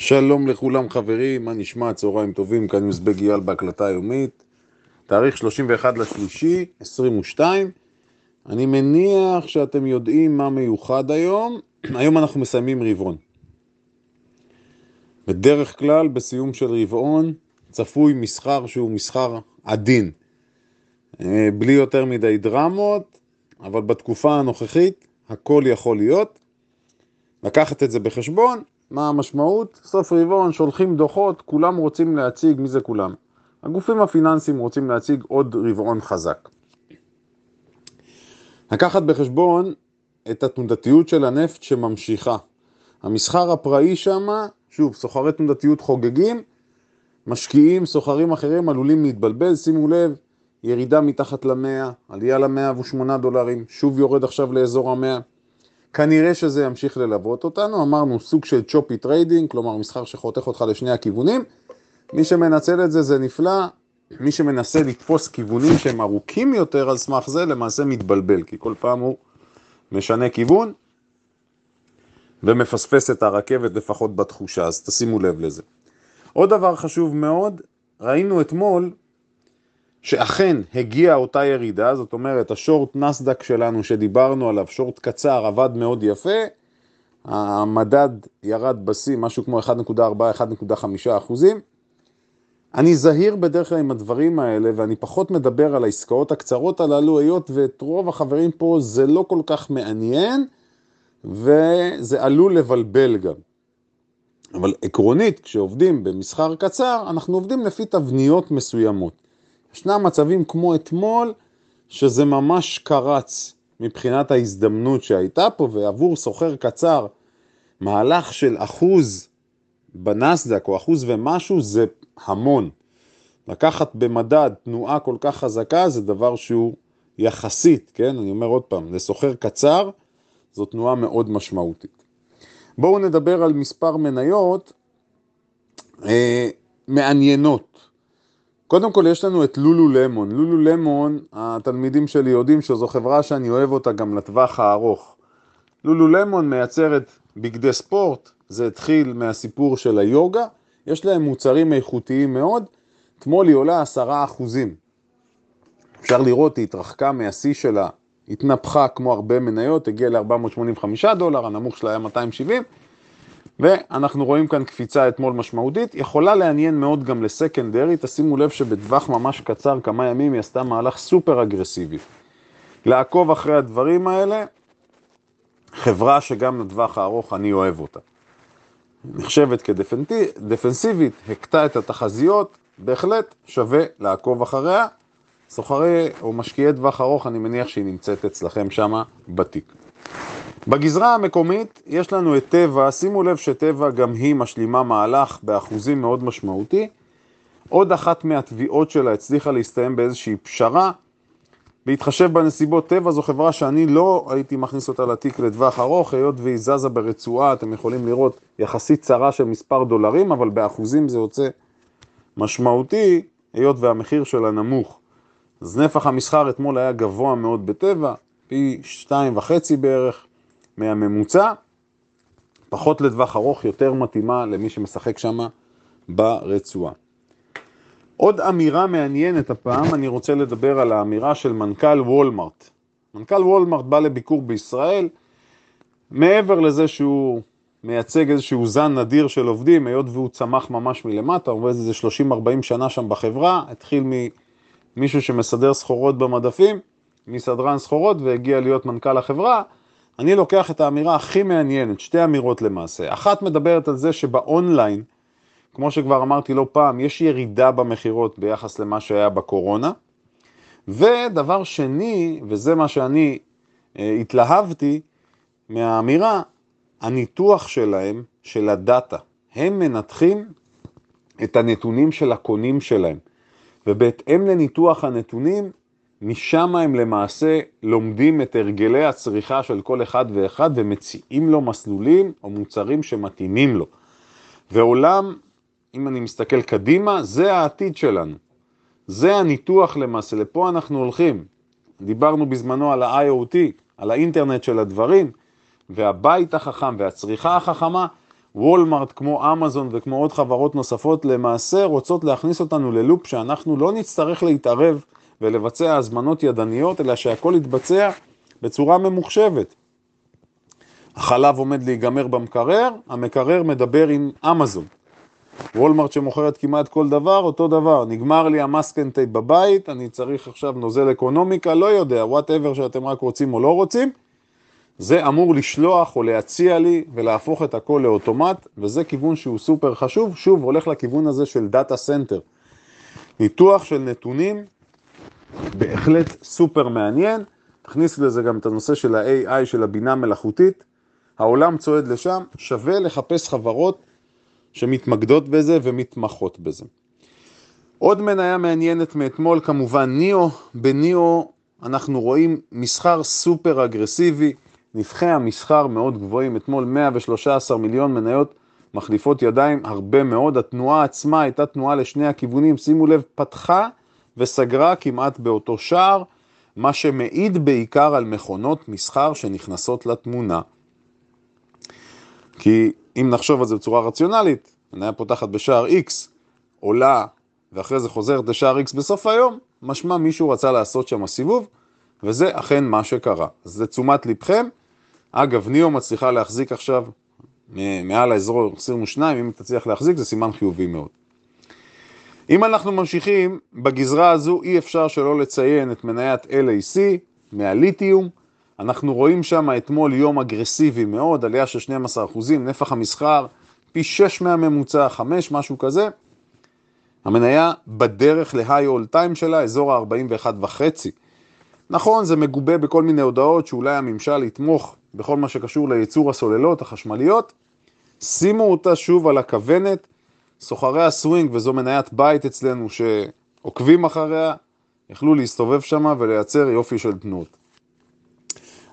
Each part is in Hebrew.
שלום לכולם חברים, מה נשמע? צהריים טובים, כאן יוזבג אייל בהקלטה יומית, תאריך 31 לשלישי, 22. אני מניח שאתם יודעים מה מיוחד היום. היום אנחנו מסיימים רבעון. בדרך כלל בסיום של רבעון צפוי מסחר שהוא מסחר עדין, אה, בלי יותר מדי דרמות, אבל בתקופה הנוכחית הכל יכול להיות. לקחת את זה בחשבון, מה המשמעות? סוף רבעון, שולחים דוחות, כולם רוצים להציג, מי זה כולם? הגופים הפיננסיים רוצים להציג עוד רבעון חזק. לקחת בחשבון את התנודתיות של הנפט שממשיכה. המסחר הפראי שם, שוב, סוחרי תנודתיות חוגגים, משקיעים, סוחרים אחרים עלולים להתבלבל, שימו לב, ירידה מתחת למאה, עלייה למאה ושמונה דולרים, שוב יורד עכשיו לאזור המאה. כנראה שזה ימשיך ללוות אותנו, אמרנו סוג של choppy trading, כלומר מסחר שחותך אותך לשני הכיוונים. מי שמנצל את זה זה נפלא, מי שמנסה לתפוס כיוונים שהם ארוכים יותר על סמך זה למעשה מתבלבל, כי כל פעם הוא משנה כיוון ומפספס את הרכבת לפחות בתחושה, אז תשימו לב לזה. עוד דבר חשוב מאוד, ראינו אתמול שאכן הגיעה אותה ירידה, זאת אומרת ה short נאסד"ק שלנו שדיברנו עליו, short קצר, עבד מאוד יפה, המדד ירד בשיא משהו כמו 1.4-1.5 אחוזים. אני זהיר בדרך כלל עם הדברים האלה ואני פחות מדבר על העסקאות הקצרות הללו, היות ואת רוב החברים פה זה לא כל כך מעניין וזה עלול לבלבל גם. אבל עקרונית, כשעובדים במסחר קצר, אנחנו עובדים לפי תבניות מסוימות. ישנם מצבים כמו אתמול, שזה ממש קרץ מבחינת ההזדמנות שהייתה פה, ועבור סוחר קצר, מהלך של אחוז בנסדק או אחוז ומשהו זה המון. לקחת במדד תנועה כל כך חזקה זה דבר שהוא יחסית, כן? אני אומר עוד פעם, לסוחר קצר זו תנועה מאוד משמעותית. בואו נדבר על מספר מניות אה, מעניינות. קודם כל יש לנו את לולו למון. לולו למון, התלמידים שלי יודעים שזו חברה שאני אוהב אותה גם לטווח הארוך. לולו למון מייצרת בגדי ספורט, זה התחיל מהסיפור של היוגה, יש להם מוצרים איכותיים מאוד, אתמול היא עולה עשרה אחוזים. אפשר לראות, היא התרחקה מהשיא שלה, התנפחה כמו הרבה מניות, הגיעה ל-485 דולר, הנמוך שלה היה 270, ואנחנו רואים כאן קפיצה אתמול משמעותית, יכולה לעניין מאוד גם לסקנדרי, תשימו לב שבטווח ממש קצר, כמה ימים, היא עשתה מהלך סופר אגרסיבי. לעקוב אחרי הדברים האלה, חברה שגם לטווח הארוך אני אוהב אותה. נחשבת כדפנסיבית, הכתה את התחזיות, בהחלט שווה לעקוב אחריה. סוחרי או משקיעי טווח ארוך, אני מניח שהיא נמצאת אצלכם שמה בתיק. בגזרה המקומית יש לנו את טבע, שימו לב שטבע גם היא משלימה מהלך באחוזים מאוד משמעותי. עוד אחת מהתביעות שלה הצליחה להסתיים באיזושהי פשרה. בהתחשב בנסיבות טבע זו חברה שאני לא הייתי מכניס אותה לתיק לטווח ארוך, היות והיא זזה ברצועה, אתם יכולים לראות יחסית צרה של מספר דולרים, אבל באחוזים זה יוצא משמעותי, היות והמחיר שלה נמוך. אז נפח המסחר אתמול היה גבוה מאוד בטבע, פי שתיים וחצי בערך. מהממוצע, פחות לטווח ארוך, יותר מתאימה למי שמשחק שם ברצועה. עוד אמירה מעניינת הפעם, אני רוצה לדבר על האמירה של מנכ"ל וולמרט. מנכ"ל וולמרט בא לביקור בישראל, מעבר לזה שהוא מייצג איזשהו זן נדיר של עובדים, היות והוא צמח ממש מלמטה, הוא עובד איזה 30-40 שנה שם בחברה, התחיל ממישהו שמסדר סחורות במדפים, מסדרן סחורות והגיע להיות מנכ"ל החברה, אני לוקח את האמירה הכי מעניינת, שתי אמירות למעשה. אחת מדברת על זה שבאונליין, כמו שכבר אמרתי לא פעם, יש ירידה במכירות ביחס למה שהיה בקורונה. ודבר שני, וזה מה שאני אה, התלהבתי מהאמירה, הניתוח שלהם, של הדאטה. הם מנתחים את הנתונים של הקונים שלהם, ובהתאם לניתוח הנתונים, משם הם למעשה לומדים את הרגלי הצריכה של כל אחד ואחד ומציעים לו מסלולים או מוצרים שמתאימים לו. ועולם, אם אני מסתכל קדימה, זה העתיד שלנו. זה הניתוח למעשה, לפה אנחנו הולכים. דיברנו בזמנו על ה-IoT, על האינטרנט של הדברים, והבית החכם והצריכה החכמה. וולמארט, כמו אמזון וכמו עוד חברות נוספות, למעשה רוצות להכניס אותנו ללופ שאנחנו לא נצטרך להתערב ולבצע הזמנות ידניות, אלא שהכל יתבצע בצורה ממוחשבת. החלב עומד להיגמר במקרר, המקרר מדבר עם אמזון. וולמרט שמוכרת כמעט כל דבר, אותו דבר, נגמר לי ה masking tape בבית, אני צריך עכשיו נוזל אקונומיקה, לא יודע, whatever שאתם רק רוצים או לא רוצים, זה אמור לשלוח או להציע לי ולהפוך את הכל לאוטומט, וזה כיוון שהוא סופר חשוב, שוב הולך לכיוון הזה של data center. ניתוח של נתונים, בהחלט סופר מעניין, תכניס לזה גם את הנושא של ה-AI, של הבינה מלאכותית, העולם צועד לשם, שווה לחפש חברות שמתמקדות בזה ומתמחות בזה. עוד מניה מעניינת מאתמול, כמובן ניאו, בניאו אנחנו רואים מסחר סופר אגרסיבי, נבחי המסחר מאוד גבוהים, אתמול 113 מיליון מניות מחליפות ידיים, הרבה מאוד, התנועה עצמה הייתה תנועה לשני הכיוונים, שימו לב, פתחה וסגרה כמעט באותו שער, מה שמעיד בעיקר על מכונות מסחר שנכנסות לתמונה. כי אם נחשוב על זה בצורה רציונלית, מניה פותחת בשער X, עולה, ואחרי זה חוזרת לשער X בסוף היום, משמע מישהו רצה לעשות שם סיבוב, וזה אכן מה שקרה. אז זה תשומת לבכם. אגב, ניאו מצליחה להחזיק עכשיו מעל האזור 22, אם היא תצליח להחזיק זה סימן חיובי מאוד. אם אנחנו ממשיכים, בגזרה הזו אי אפשר שלא לציין את מניית LAC מהליתיום, אנחנו רואים שם אתמול יום אגרסיבי מאוד, עלייה של 12 אחוזים, נפח המסחר פי 6 מהממוצע, 5, משהו כזה. המניה בדרך להיי אול טיים שלה, אזור ה-41 וחצי. נכון, זה מגובה בכל מיני הודעות שאולי הממשל יתמוך בכל מה שקשור לייצור הסוללות החשמליות. שימו אותה שוב על הכוונת, סוחרי הסווינג, וזו מניית בית אצלנו שעוקבים אחריה, יכלו להסתובב שם ולייצר יופי של תנועות.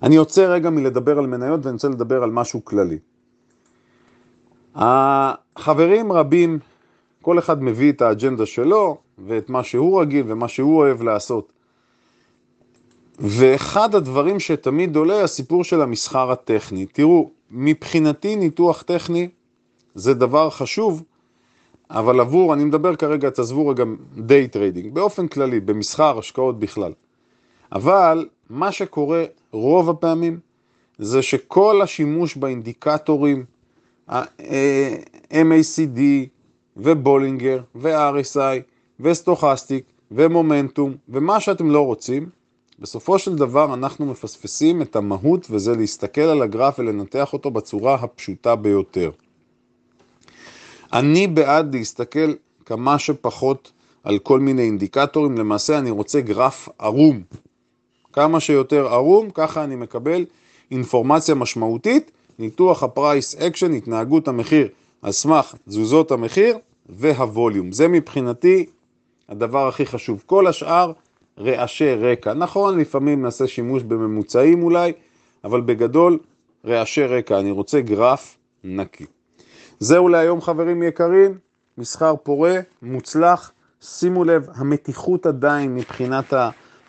אני יוצא רגע מלדבר על מניות ואני רוצה לדבר על משהו כללי. החברים רבים, כל אחד מביא את האג'נדה שלו ואת מה שהוא רגיל ומה שהוא אוהב לעשות. ואחד הדברים שתמיד עולה, הסיפור של המסחר הטכני. תראו, מבחינתי ניתוח טכני זה דבר חשוב, אבל עבור, אני מדבר כרגע, תעזבו רגע day trading, באופן כללי, במסחר, השקעות בכלל. אבל מה שקורה רוב הפעמים זה שכל השימוש באינדיקטורים, ה-MACD ובולינגר ו-RSI ו stochastic ומומנטום ומה שאתם לא רוצים, בסופו של דבר אנחנו מפספסים את המהות וזה להסתכל על הגרף ולנתח אותו בצורה הפשוטה ביותר. אני בעד להסתכל כמה שפחות על כל מיני אינדיקטורים, למעשה אני רוצה גרף ערום. כמה שיותר ערום, ככה אני מקבל אינפורמציה משמעותית, ניתוח ה price action, התנהגות המחיר על סמך תזוזות המחיר וה volume. זה מבחינתי הדבר הכי חשוב. כל השאר רעשי רקע. נכון, לפעמים נעשה שימוש בממוצעים אולי, אבל בגדול רעשי רקע. אני רוצה גרף נקי. זהו להיום חברים יקרים, מסחר פורה, מוצלח. שימו לב, המתיחות עדיין מבחינת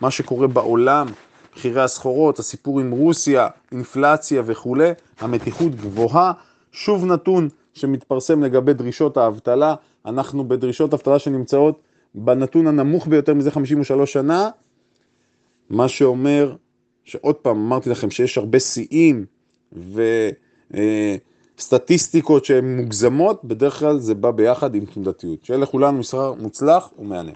מה שקורה בעולם, מחירי הסחורות, הסיפור עם רוסיה, אינפלציה וכולי, המתיחות גבוהה. שוב נתון שמתפרסם לגבי דרישות האבטלה, אנחנו בדרישות אבטלה שנמצאות בנתון הנמוך ביותר מזה 53 שנה, מה שאומר שעוד פעם אמרתי לכם שיש הרבה שיאים וסטטיסטיקות שהן מוגזמות, בדרך כלל זה בא ביחד עם תנודתיות. שיהיה לכולנו מסחר מוצלח ומהנה.